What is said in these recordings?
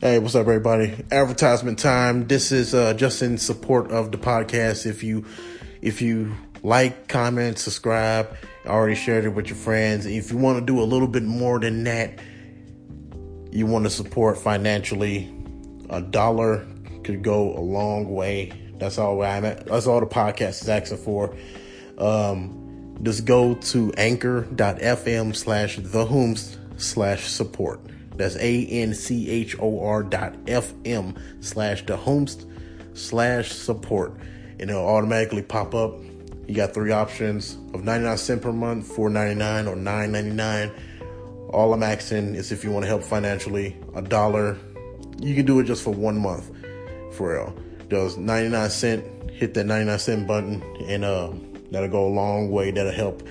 Hey, what's up, everybody? Advertisement time. This is uh, just in support of the podcast. If you if you like, comment, subscribe, already shared it with your friends. If you want to do a little bit more than that, you want to support financially, a dollar could go a long way. That's all I'm at. That's all the podcast is asking for. Um, just go to anchor.fm slash the slash support. That's A N C H O R dot F M slash the whomst slash support. And it'll automatically pop up. You got three options of 99 cent per month, 4.99 or 9.99. All I'm asking is if you want to help financially, a dollar. You can do it just for one month, for real. Just 99 cent, hit that 99 cent button, and uh, that'll go a long way. That'll help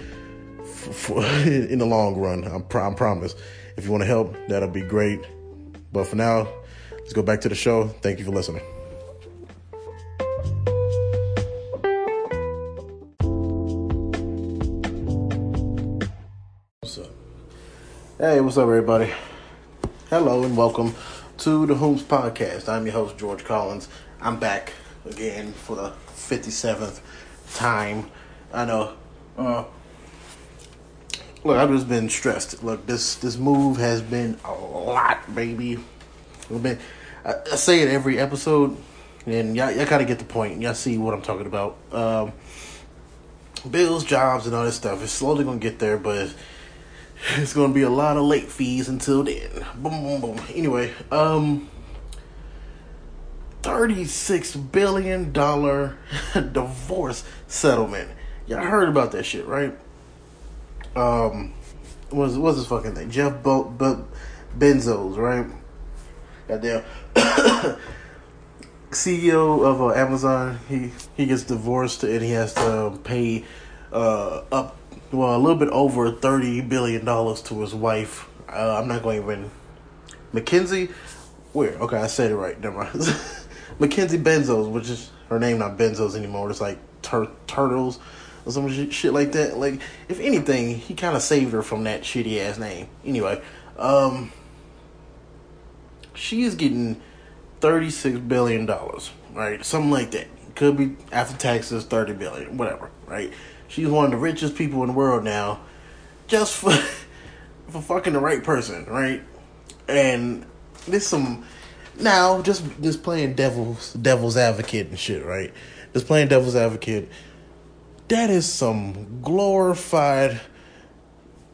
f- f- in the long run. I'm, pr- I promise. If you want to help, that'll be great. But for now, let's go back to the show. Thank you for listening. What's up? Hey, what's up, everybody? Hello and welcome to the Whomst Podcast. I'm your host, George Collins. I'm back again for the 57th time. I know. Uh, look, I've just been stressed. Look, this this move has been a lot, baby. It's been, I, I say it every episode, and y'all, y'all of get the point. Y'all see what I'm talking about. Um, bills, jobs, and all this stuff. It's slowly gonna get there, but it's gonna be a lot of late fees until then. Boom, boom, boom. Anyway, um, thirty-six billion dollar divorce settlement. Y'all heard about that shit, right? Um, what's what's his fucking name? Jeff Bo- Bo- Benzos, right? Goddamn. CEO of uh, Amazon, he he gets divorced and he has to pay uh, up well a little bit over thirty billion dollars to his wife. Uh, I'm not going to even Mackenzie. Where? Okay, I said it right. Never mind. Mackenzie Benzos, which is her name, not Benzos anymore. It's like tur- turtles or some shit, like that. Like, if anything, he kind of saved her from that shitty ass name. Anyway, um, she is getting thirty-six billion dollars, right? Something like that. Could be after taxes, thirty billion, whatever, right? She's one of the richest people in the world now, just for for fucking the right person, right? And there's some now just just playing devil's devil's advocate and shit, right? Just playing devil's advocate. That is some glorified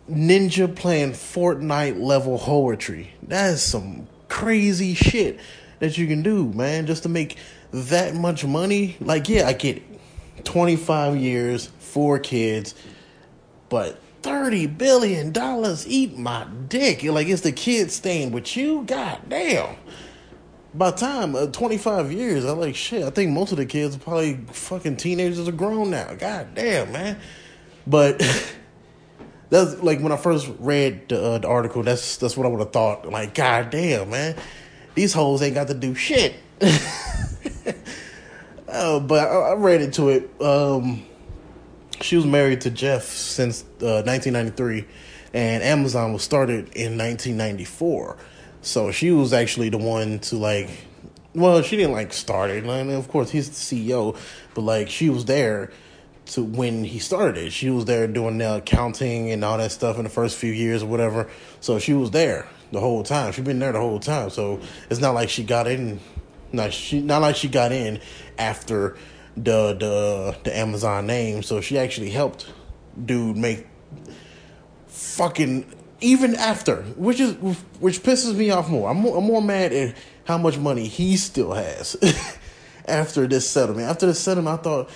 ninja playing Fortnite level poetry. That is some crazy shit that you can do, man, just to make that much money. Like, yeah, I get it. 25 years, four kids, but 30 billion dollars eat my dick. Like, it's the kids staying with you? God damn. By time uh, 25 years, I'm like, shit, I think most of the kids are probably fucking teenagers are grown now. God damn, man. But that's like when I first read the, uh, the article, that's that's what I would have thought. Like, god damn, man. These hoes ain't got to do shit. oh, but I, I read into it. Um, she was married to Jeff since uh, 1993, and Amazon was started in 1994. So she was actually the one to like, well, she didn't like start it. Mean, of course, he's the CEO, but like she was there to when he started. She was there doing the accounting and all that stuff in the first few years or whatever. So she was there the whole time. She's been there the whole time. So it's not like she got in. Not she. Not like she got in after the the the Amazon name. So she actually helped dude make fucking even after, which is which pisses me off more. I'm more, I'm more mad at how much money he still has after this settlement. After the settlement, I thought,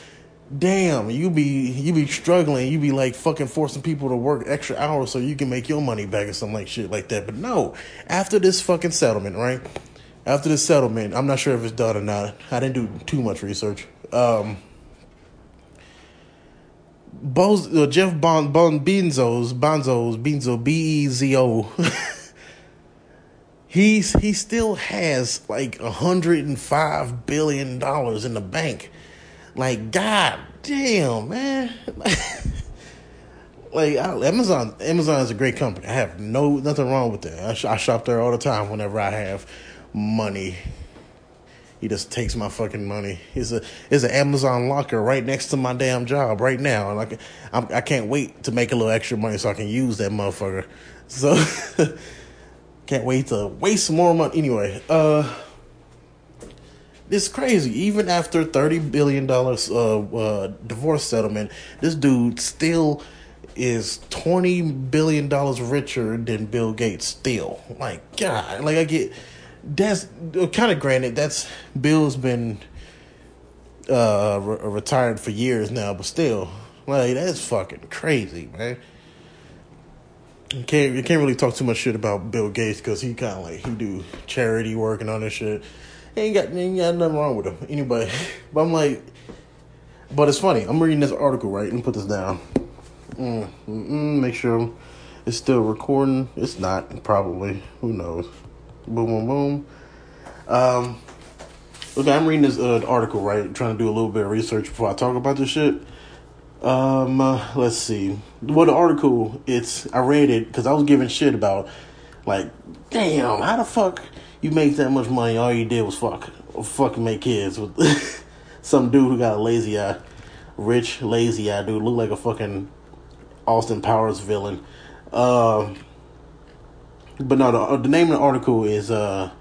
damn, you be you be struggling, you be like fucking forcing people to work extra hours so you can make your money back or something like shit like that. But no, after this fucking settlement, right? After this settlement, I'm not sure if it's done or not. I didn't do too much research. Um, Boz, uh, Jeff bon, bon Benzos, Bonzos, Benzo, B E Z O. He's he still has like hundred and five billion dollars in the bank. Like god damn, man. like I, Amazon, Amazon is a great company. I have no nothing wrong with that. I, sh- I shop there all the time whenever I have. money. He just takes my fucking money. It's a it's an Amazon locker right next to my damn job right now, and I I'm, I can't wait to make a little extra money so I can use that motherfucker. So can't wait to waste more money. Anyway, uh, it's crazy. Even after thirty billion dollars uh, uh divorce settlement, this dude still is twenty billion dollars richer than Bill Gates. Still, like God, like I get that's kind of granted. That's Bill's been uh re- retired for years now, but still, like that's fucking crazy, man. You can't you can't really talk too much shit about Bill Gates because he kind of like he do charity work and all this shit. He ain't got ain't got nothing wrong with him anybody. But I'm like, but it's funny. I'm reading this article right. Let me put this down. Mm, mm, make sure it's still recording. It's not probably. Who knows? Boom, boom, boom. Um, okay, I'm reading this uh, article, right? Trying to do a little bit of research before I talk about this shit. Um, uh, let's see. Well, the article, it's, I read it because I was giving shit about, like, damn, how the fuck you make that much money? All you did was fuck, fucking make kids with some dude who got a lazy eye. Rich, lazy eye dude. Look like a fucking Austin Powers villain. Um, but no, the, uh, the name of the article is uh,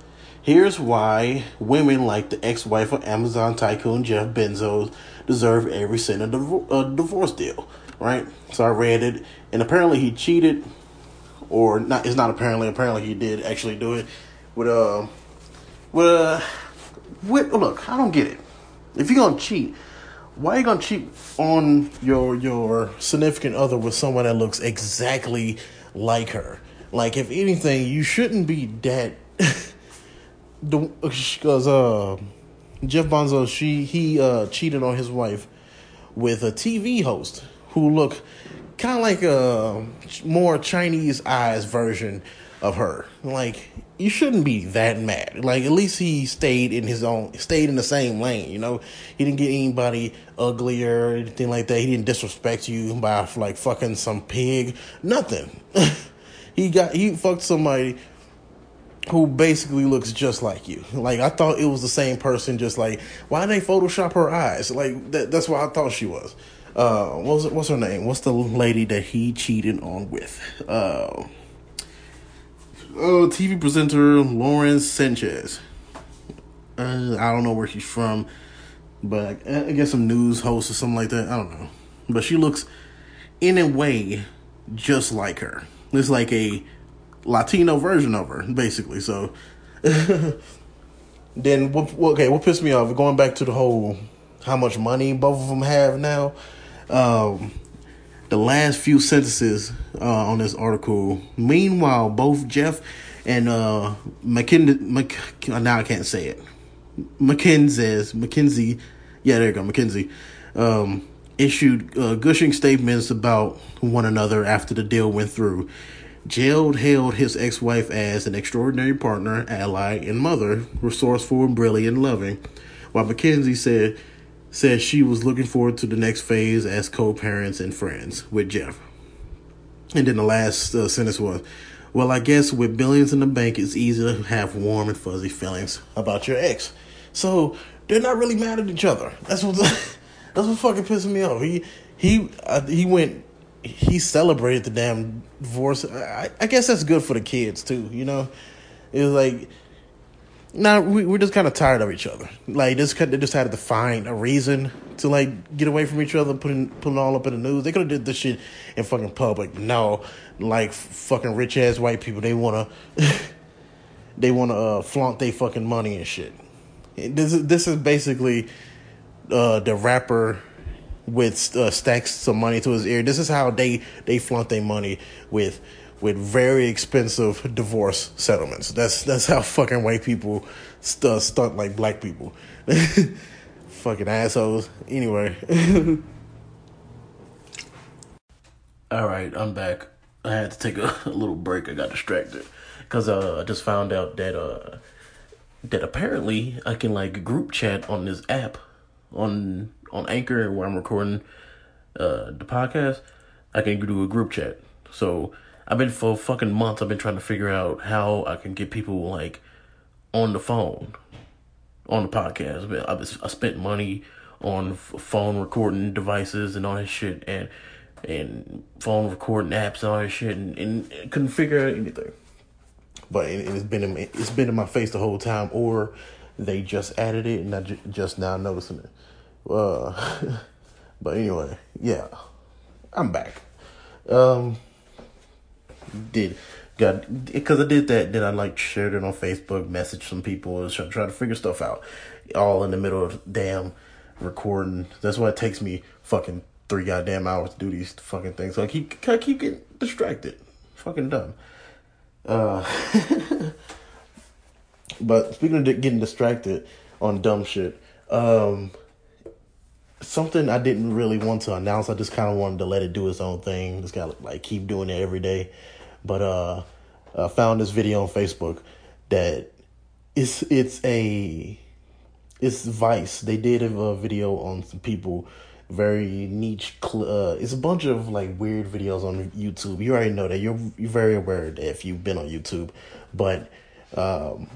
"Here's Why Women Like the Ex-Wife of Amazon Tycoon Jeff Bezos Deserve Every Cent of the uh, divorce deal." Right. So I read it, and apparently he cheated, or not. It's not apparently. Apparently he did actually do it with uh, with uh, with look. I don't get it. If you're gonna cheat, why are you gonna cheat on your your significant other with someone that looks exactly like her? Like, if anything, you shouldn't be that. Because uh, Jeff Bonzo, she he uh, cheated on his wife with a TV host who looked kind of like a more Chinese eyes version of her. Like, you shouldn't be that mad. Like, at least he stayed in his own, stayed in the same lane. You know, he didn't get anybody uglier or anything like that. He didn't disrespect you by like fucking some pig. Nothing. he got he fucked somebody who basically looks just like you. Like I thought it was the same person. Just like why they Photoshop her eyes? Like that, that's what I thought she was. Uh, what's her name? What's the lady that he cheated on with? Uh, oh, TV presenter Lauren Sanchez. Uh, I don't know where she's from, but I guess some news host or something like that. I don't know, but she looks in a way just like her. It's like a Latino version of her, basically. So then, what, okay, what pissed me off? Going back to the whole how much money both of them have now. Um, the last few sentences uh, on this article. Meanwhile, both Jeff and uh, McKinney, Mc, now I can't say it. McKinsey's McKinsey, yeah, there you go, McKinsey. Um, issued uh, gushing statements about one another after the deal went through. Jeld hailed his ex wife as an extraordinary partner, ally, and mother, resourceful and brilliant and loving, while McKinsey said said she was looking forward to the next phase as co parents and friends with Jeff. And then the last uh, sentence was, Well, I guess with billions in the bank, it's easy to have warm and fuzzy feelings about your ex. So they're not really mad at each other. That's what. That's what fucking pissing me off. He he uh, he went. He celebrated the damn divorce. I, I guess that's good for the kids too. You know, it was like. Now nah, we we're just kind of tired of each other. Like this, they just had to find a reason to like get away from each other, putting putting all up in the news. They could have did this shit in fucking public. No, like fucking rich ass white people, they wanna they wanna uh, flaunt their fucking money and shit. This is this is basically uh, the rapper with uh, stacks some money to his ear. This is how they they flaunt their money with with very expensive divorce settlements. That's that's how fucking white people st- stunt like black people. fucking assholes. Anyway. All right, I'm back. I had to take a, a little break. I got distracted because uh, I just found out that uh, that apparently I can like group chat on this app on on Anchor where I'm recording uh, the podcast, I can do a group chat. So I've been for fucking months. I've been trying to figure out how I can get people like on the phone, on the podcast. I, I spent money on phone recording devices and all that shit, and and phone recording apps and all that shit, and, and couldn't figure out anything. But it, has been in, it's been in my face the whole time, or they just added it and I j- just now noticing it. Uh, but anyway, yeah, I'm back. Um, did got because I did that. Then I like shared it on Facebook, messaged some people, and try, try to figure stuff out. All in the middle of damn recording. That's why it takes me fucking three goddamn hours to do these fucking things. So I keep I keep getting distracted. Fucking dumb. Uh, but speaking of getting distracted on dumb shit, um, something I didn't really want to announce. I just kind of wanted to let it do its own thing. Just got to like keep doing it every day. But uh, I found this video on Facebook that it's it's a it's Vice. They did a video on some people very niche. Uh, it's a bunch of like weird videos on YouTube. You already know that. You're you're very aware that if you've been on YouTube, but um,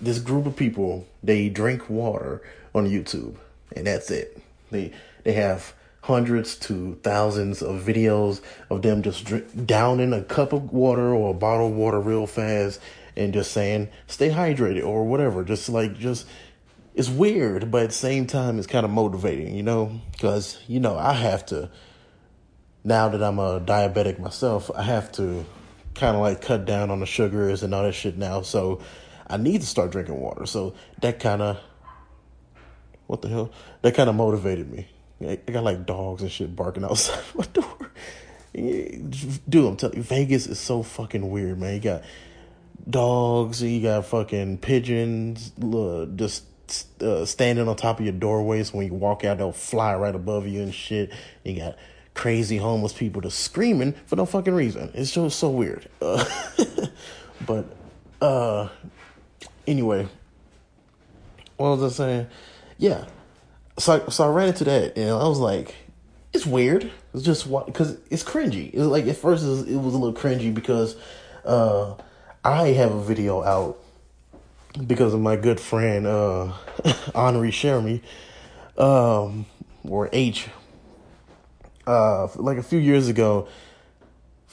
this group of people they drink water on YouTube, and that's it. They they have hundreds to thousands of videos of them just drink, downing a cup of water or a bottle of water real fast and just saying stay hydrated or whatever. Just like just it's weird, but at the same time, it's kind of motivating, you know, because you know I have to. Now that I'm a diabetic myself, I have to kind of like cut down on the sugars and all that shit now. So I need to start drinking water. So that kind of what the hell? That kind of motivated me. I got like dogs and shit barking outside my door. Dude, I'm telling you, Vegas is so fucking weird, man. You got dogs, you got fucking pigeons, just uh, standing on top of your doorways when you walk out, they'll fly right above you and shit. You got crazy homeless people just screaming for no fucking reason. It's just so weird. Uh, but uh, anyway, what was I saying? Yeah. So I, so I ran into that and I was like, it's weird. It's just what because it's cringy. It was like at first it was, it was a little cringy because uh, I have a video out because of my good friend uh Henri Shermy, um, or H. Uh, like a few years ago,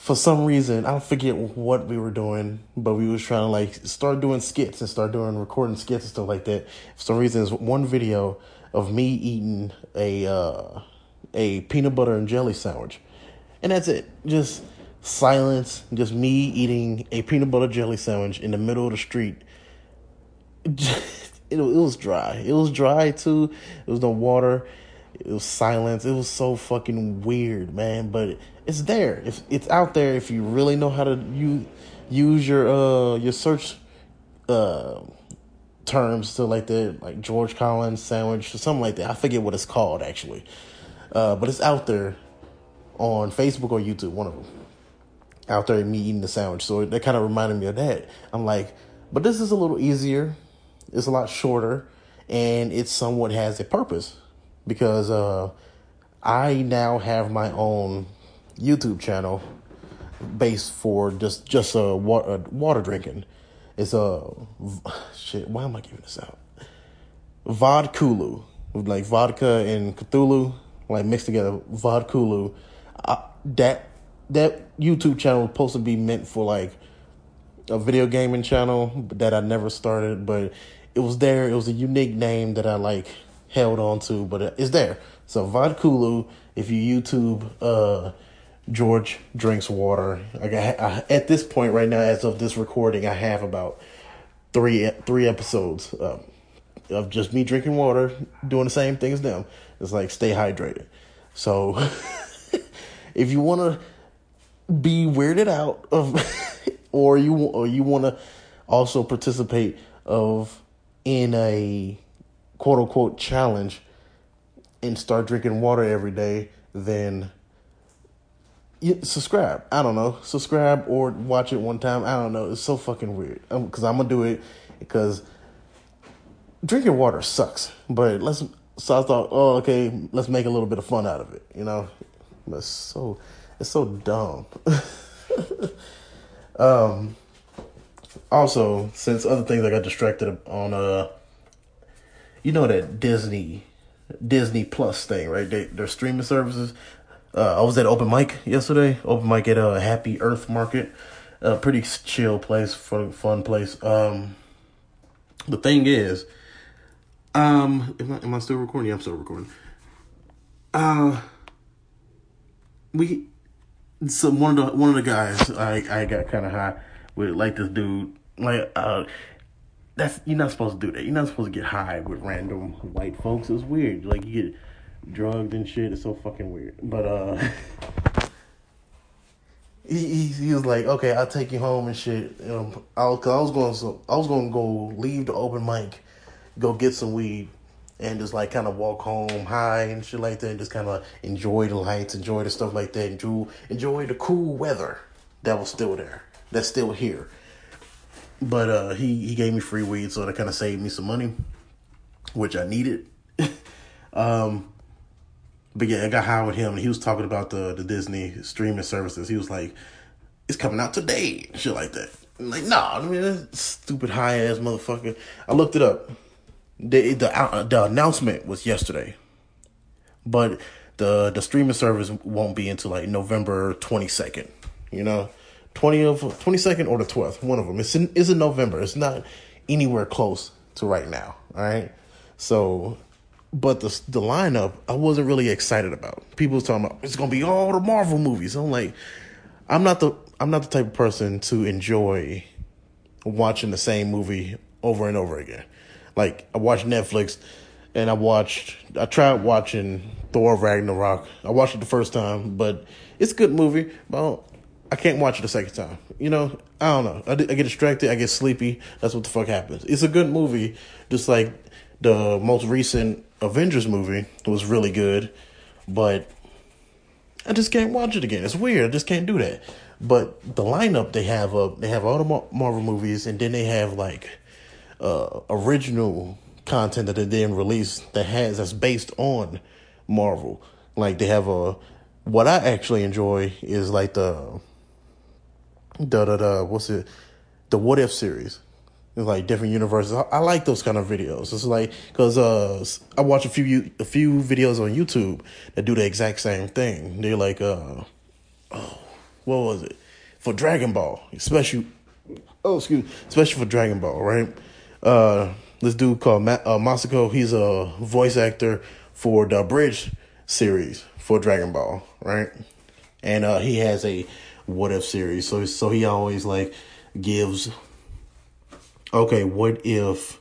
for some reason, I don't forget what we were doing, but we was trying to like start doing skits and start doing recording skits and stuff like that. For some reason, there's one video of me eating a uh, a peanut butter and jelly sandwich, and that's it. Just silence, just me eating a peanut butter jelly sandwich in the middle of the street it, it was dry. It was dry too. It was no water. It was silence. It was so fucking weird, man. But it's there. If it's out there, if you really know how to use use your uh your search uh terms to like the like George Collins sandwich or something like that. I forget what it's called actually, uh, but it's out there on Facebook or YouTube. One of them out there me eating the sandwich. So it that kind of reminded me of that. I'm like, but this is a little easier it's a lot shorter and it somewhat has a purpose because uh, I now have my own YouTube channel based for just just uh, water, water drinking. It's a uh, shit. Why am I giving this out? Vodkulu, like vodka and Cthulhu, like mixed together. Vodkulu. Uh, that that YouTube channel was supposed to be meant for like a video gaming channel that I never started, but it was there. It was a unique name that I like held on to, but it's there. So Vodkulu, if you YouTube uh, George drinks water, like I, I, at this point right now, as of this recording, I have about three three episodes um, of just me drinking water, doing the same thing as them. It's like stay hydrated. So if you want to be weirded out of, or you or you want to also participate of in a quote unquote challenge and start drinking water every day, then subscribe. I don't know. Subscribe or watch it one time. I don't know. It's so fucking weird. Because I'm, I'm going to do it because drinking water sucks. But let's. So I thought, oh, okay, let's make a little bit of fun out of it, you know? It's so, it's so dumb. um, also, since other things I got distracted on, uh, you know that Disney, Disney Plus thing, right? They, their streaming services. Uh, I was at open mic yesterday. Open mic at a uh, Happy Earth Market, a pretty chill place, fun, fun place. Um, the thing is, um, am I, am I still recording? Yeah, I'm still recording. Uh, we, so one of the one of the guys, I I got kind of high with like this dude, like uh, that's you're not supposed to do that. You're not supposed to get high with random white folks. It's weird. Like you get drugged and shit. It's so fucking weird. But uh. He, he, he was like, okay, I'll take you home and shit. Um, I was, I was going so I was going to go leave the open mic, go get some weed, and just like kind of walk home high and shit like that, and just kind of enjoy the lights, enjoy the stuff like that, enjoy enjoy the cool weather that was still there, that's still here. But uh, he he gave me free weed, so that kind of saved me some money, which I needed. um, but yeah, I got high with him, and he was talking about the the Disney streaming services. He was like, "It's coming out today," shit like that. I'm like, nah, I mean, stupid high ass motherfucker. I looked it up. The the uh, the announcement was yesterday, but the the streaming service won't be until like November twenty second. You know, twenty of twenty second or the twelfth, one of them. It's in is in November. It's not anywhere close to right now. All right, so but the the lineup I wasn't really excited about. People was talking about it's gonna be all the Marvel movies. I'm like, I'm not the I'm not the type of person to enjoy watching the same movie over and over again. Like I watched Netflix and I watched I tried watching Thor Ragnarok. I watched it the first time, but it's a good movie. But I can't watch it the second time. You know, I don't know. I, I get distracted. I get sleepy. That's what the fuck happens. It's a good movie, just like the most recent Avengers movie was really good, but I just can't watch it again. It's weird. I just can't do that. But the lineup they have uh they have all the Marvel movies, and then they have like uh original content that they didn't release that has that's based on Marvel. Like they have a what I actually enjoy is like the the the, the what's it the what if series like different universes. I, I, like those kind of videos. It's like because uh, I watch a few a few videos on YouTube that do the exact same thing. They're like, uh, oh, what was it for Dragon Ball? Especially, oh, excuse, me, especially for Dragon Ball, right? Uh, this dude called Ma- uh, Masako. He's a voice actor for the Bridge series for Dragon Ball, right? And uh, he has a what if series. So so he always like gives okay, what if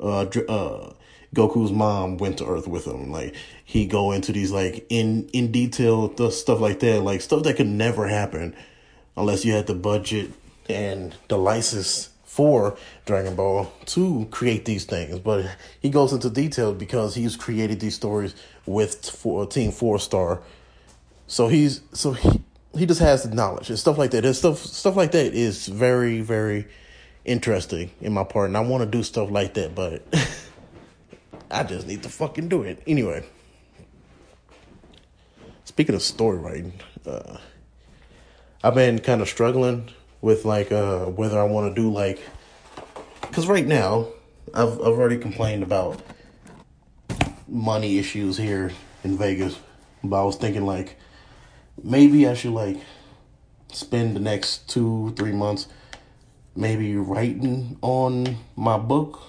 uh, uh, Goku's mom went to Earth with him? Like he go into these like in in detail stuff like that, like stuff that could never happen unless you had the budget and the license for Dragon Ball to create these things. But he goes into detail because he's created these stories with Team Four Star. So he's so he he just has the knowledge and stuff like that. And stuff stuff like that is very very interesting in my part, and I want to do stuff like that, but I just need to fucking do it anyway. Speaking of story writing, uh, I've been kind of struggling with like uh, whether I want to do like, because right now I've I've already complained about money issues here in Vegas, but I was thinking like maybe I should like spend the next two three months maybe writing on my book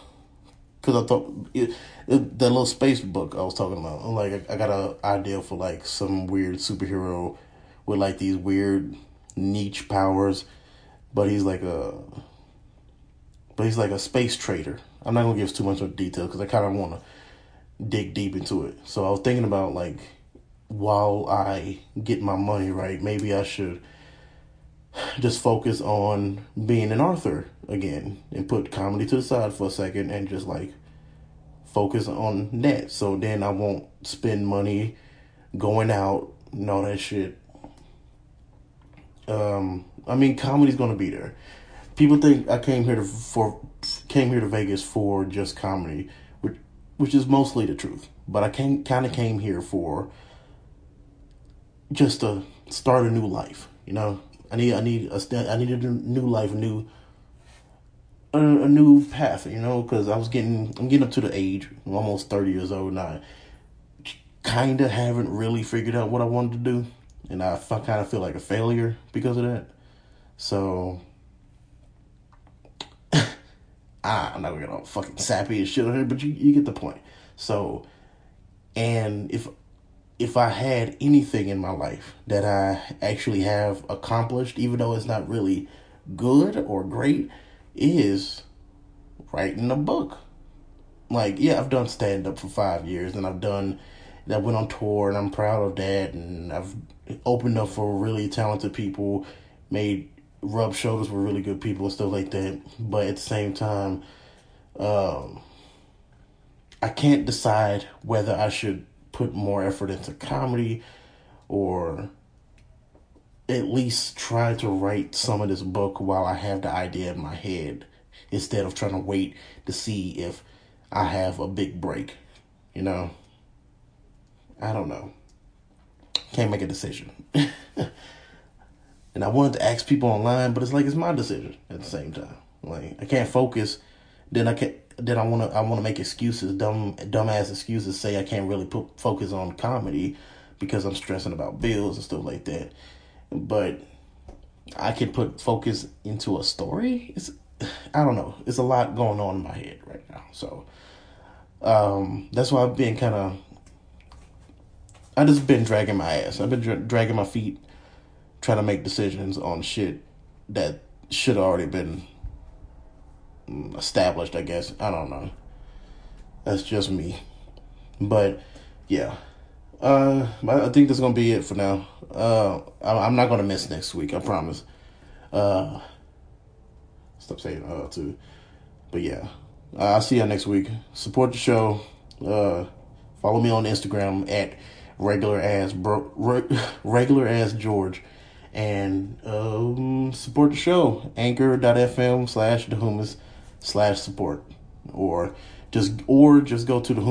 because I thought it, it, that little space book I was talking about. I'm like, I, I got an idea for like some weird superhero with like these weird niche powers, but he's like a, but he's like a space trader. I'm not gonna give too much of detail because I kind of want to dig deep into it. So I was thinking about like, while I get my money right, maybe I should just focus on being an author again and put comedy to the side for a second and just like focus on that. So then I won't spend money going out and all that shit. Um, I mean, comedy's gonna be there. People think I came here to for came here to Vegas for just comedy, which which is mostly the truth. But I came kind of came here for just to start a new life, you know I need I need a I need a new life, a new a, a new path, you know, because I was getting, I'm getting up to the age, I'm almost 30 years old now. Kind of haven't really figured out what I wanted to do, and I kind of feel like a failure because of that. So, ah, I'm not gonna get all fucking sappy and shit on here, but you, you get the point. So, and if if I had anything in my life that I actually have accomplished, even though it's not really good or great, is writing a book. Like, yeah, I've done stand up for five years and I've done that went on tour and I'm proud of that and I've opened up for really talented people, made rub shoulders with really good people and stuff like that. But at the same time, um, I can't decide whether I should put more effort into comedy or at least try to write some of this book while I have the idea in my head instead of trying to wait to see if I have a big break. You know? I don't know. Can't make a decision. and I wanted to ask people online, but it's like it's my decision at the same time. Like I can't focus. Then I can't. Then I want to. I want to make excuses, dumb, dumbass excuses. Say I can't really put focus on comedy because I'm stressing about bills and stuff like that. But I can put focus into a story. It's I don't know. It's a lot going on in my head right now. So um, that's why I've been kind of. I just been dragging my ass. I've been dra- dragging my feet, trying to make decisions on shit that should already been established. I guess I don't know. That's just me, but yeah. Uh, I think that's gonna be it for now. Uh, I'm not gonna miss next week. I promise. Uh, stop saying uh too, but yeah. Uh, I'll see you next week. Support the show. Uh, follow me on Instagram at regular as bro, regular as George, and um, support the show. Anchor.fm slash the slash support, or just or just go to the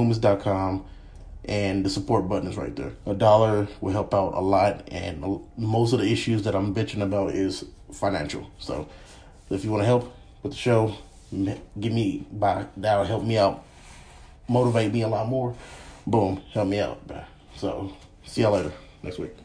and the support button is right there. A dollar will help out a lot, and most of the issues that I'm bitching about is financial. So, if you want to help with the show, give me by that'll help me out, motivate me a lot more. Boom, help me out. So, see y'all later next week.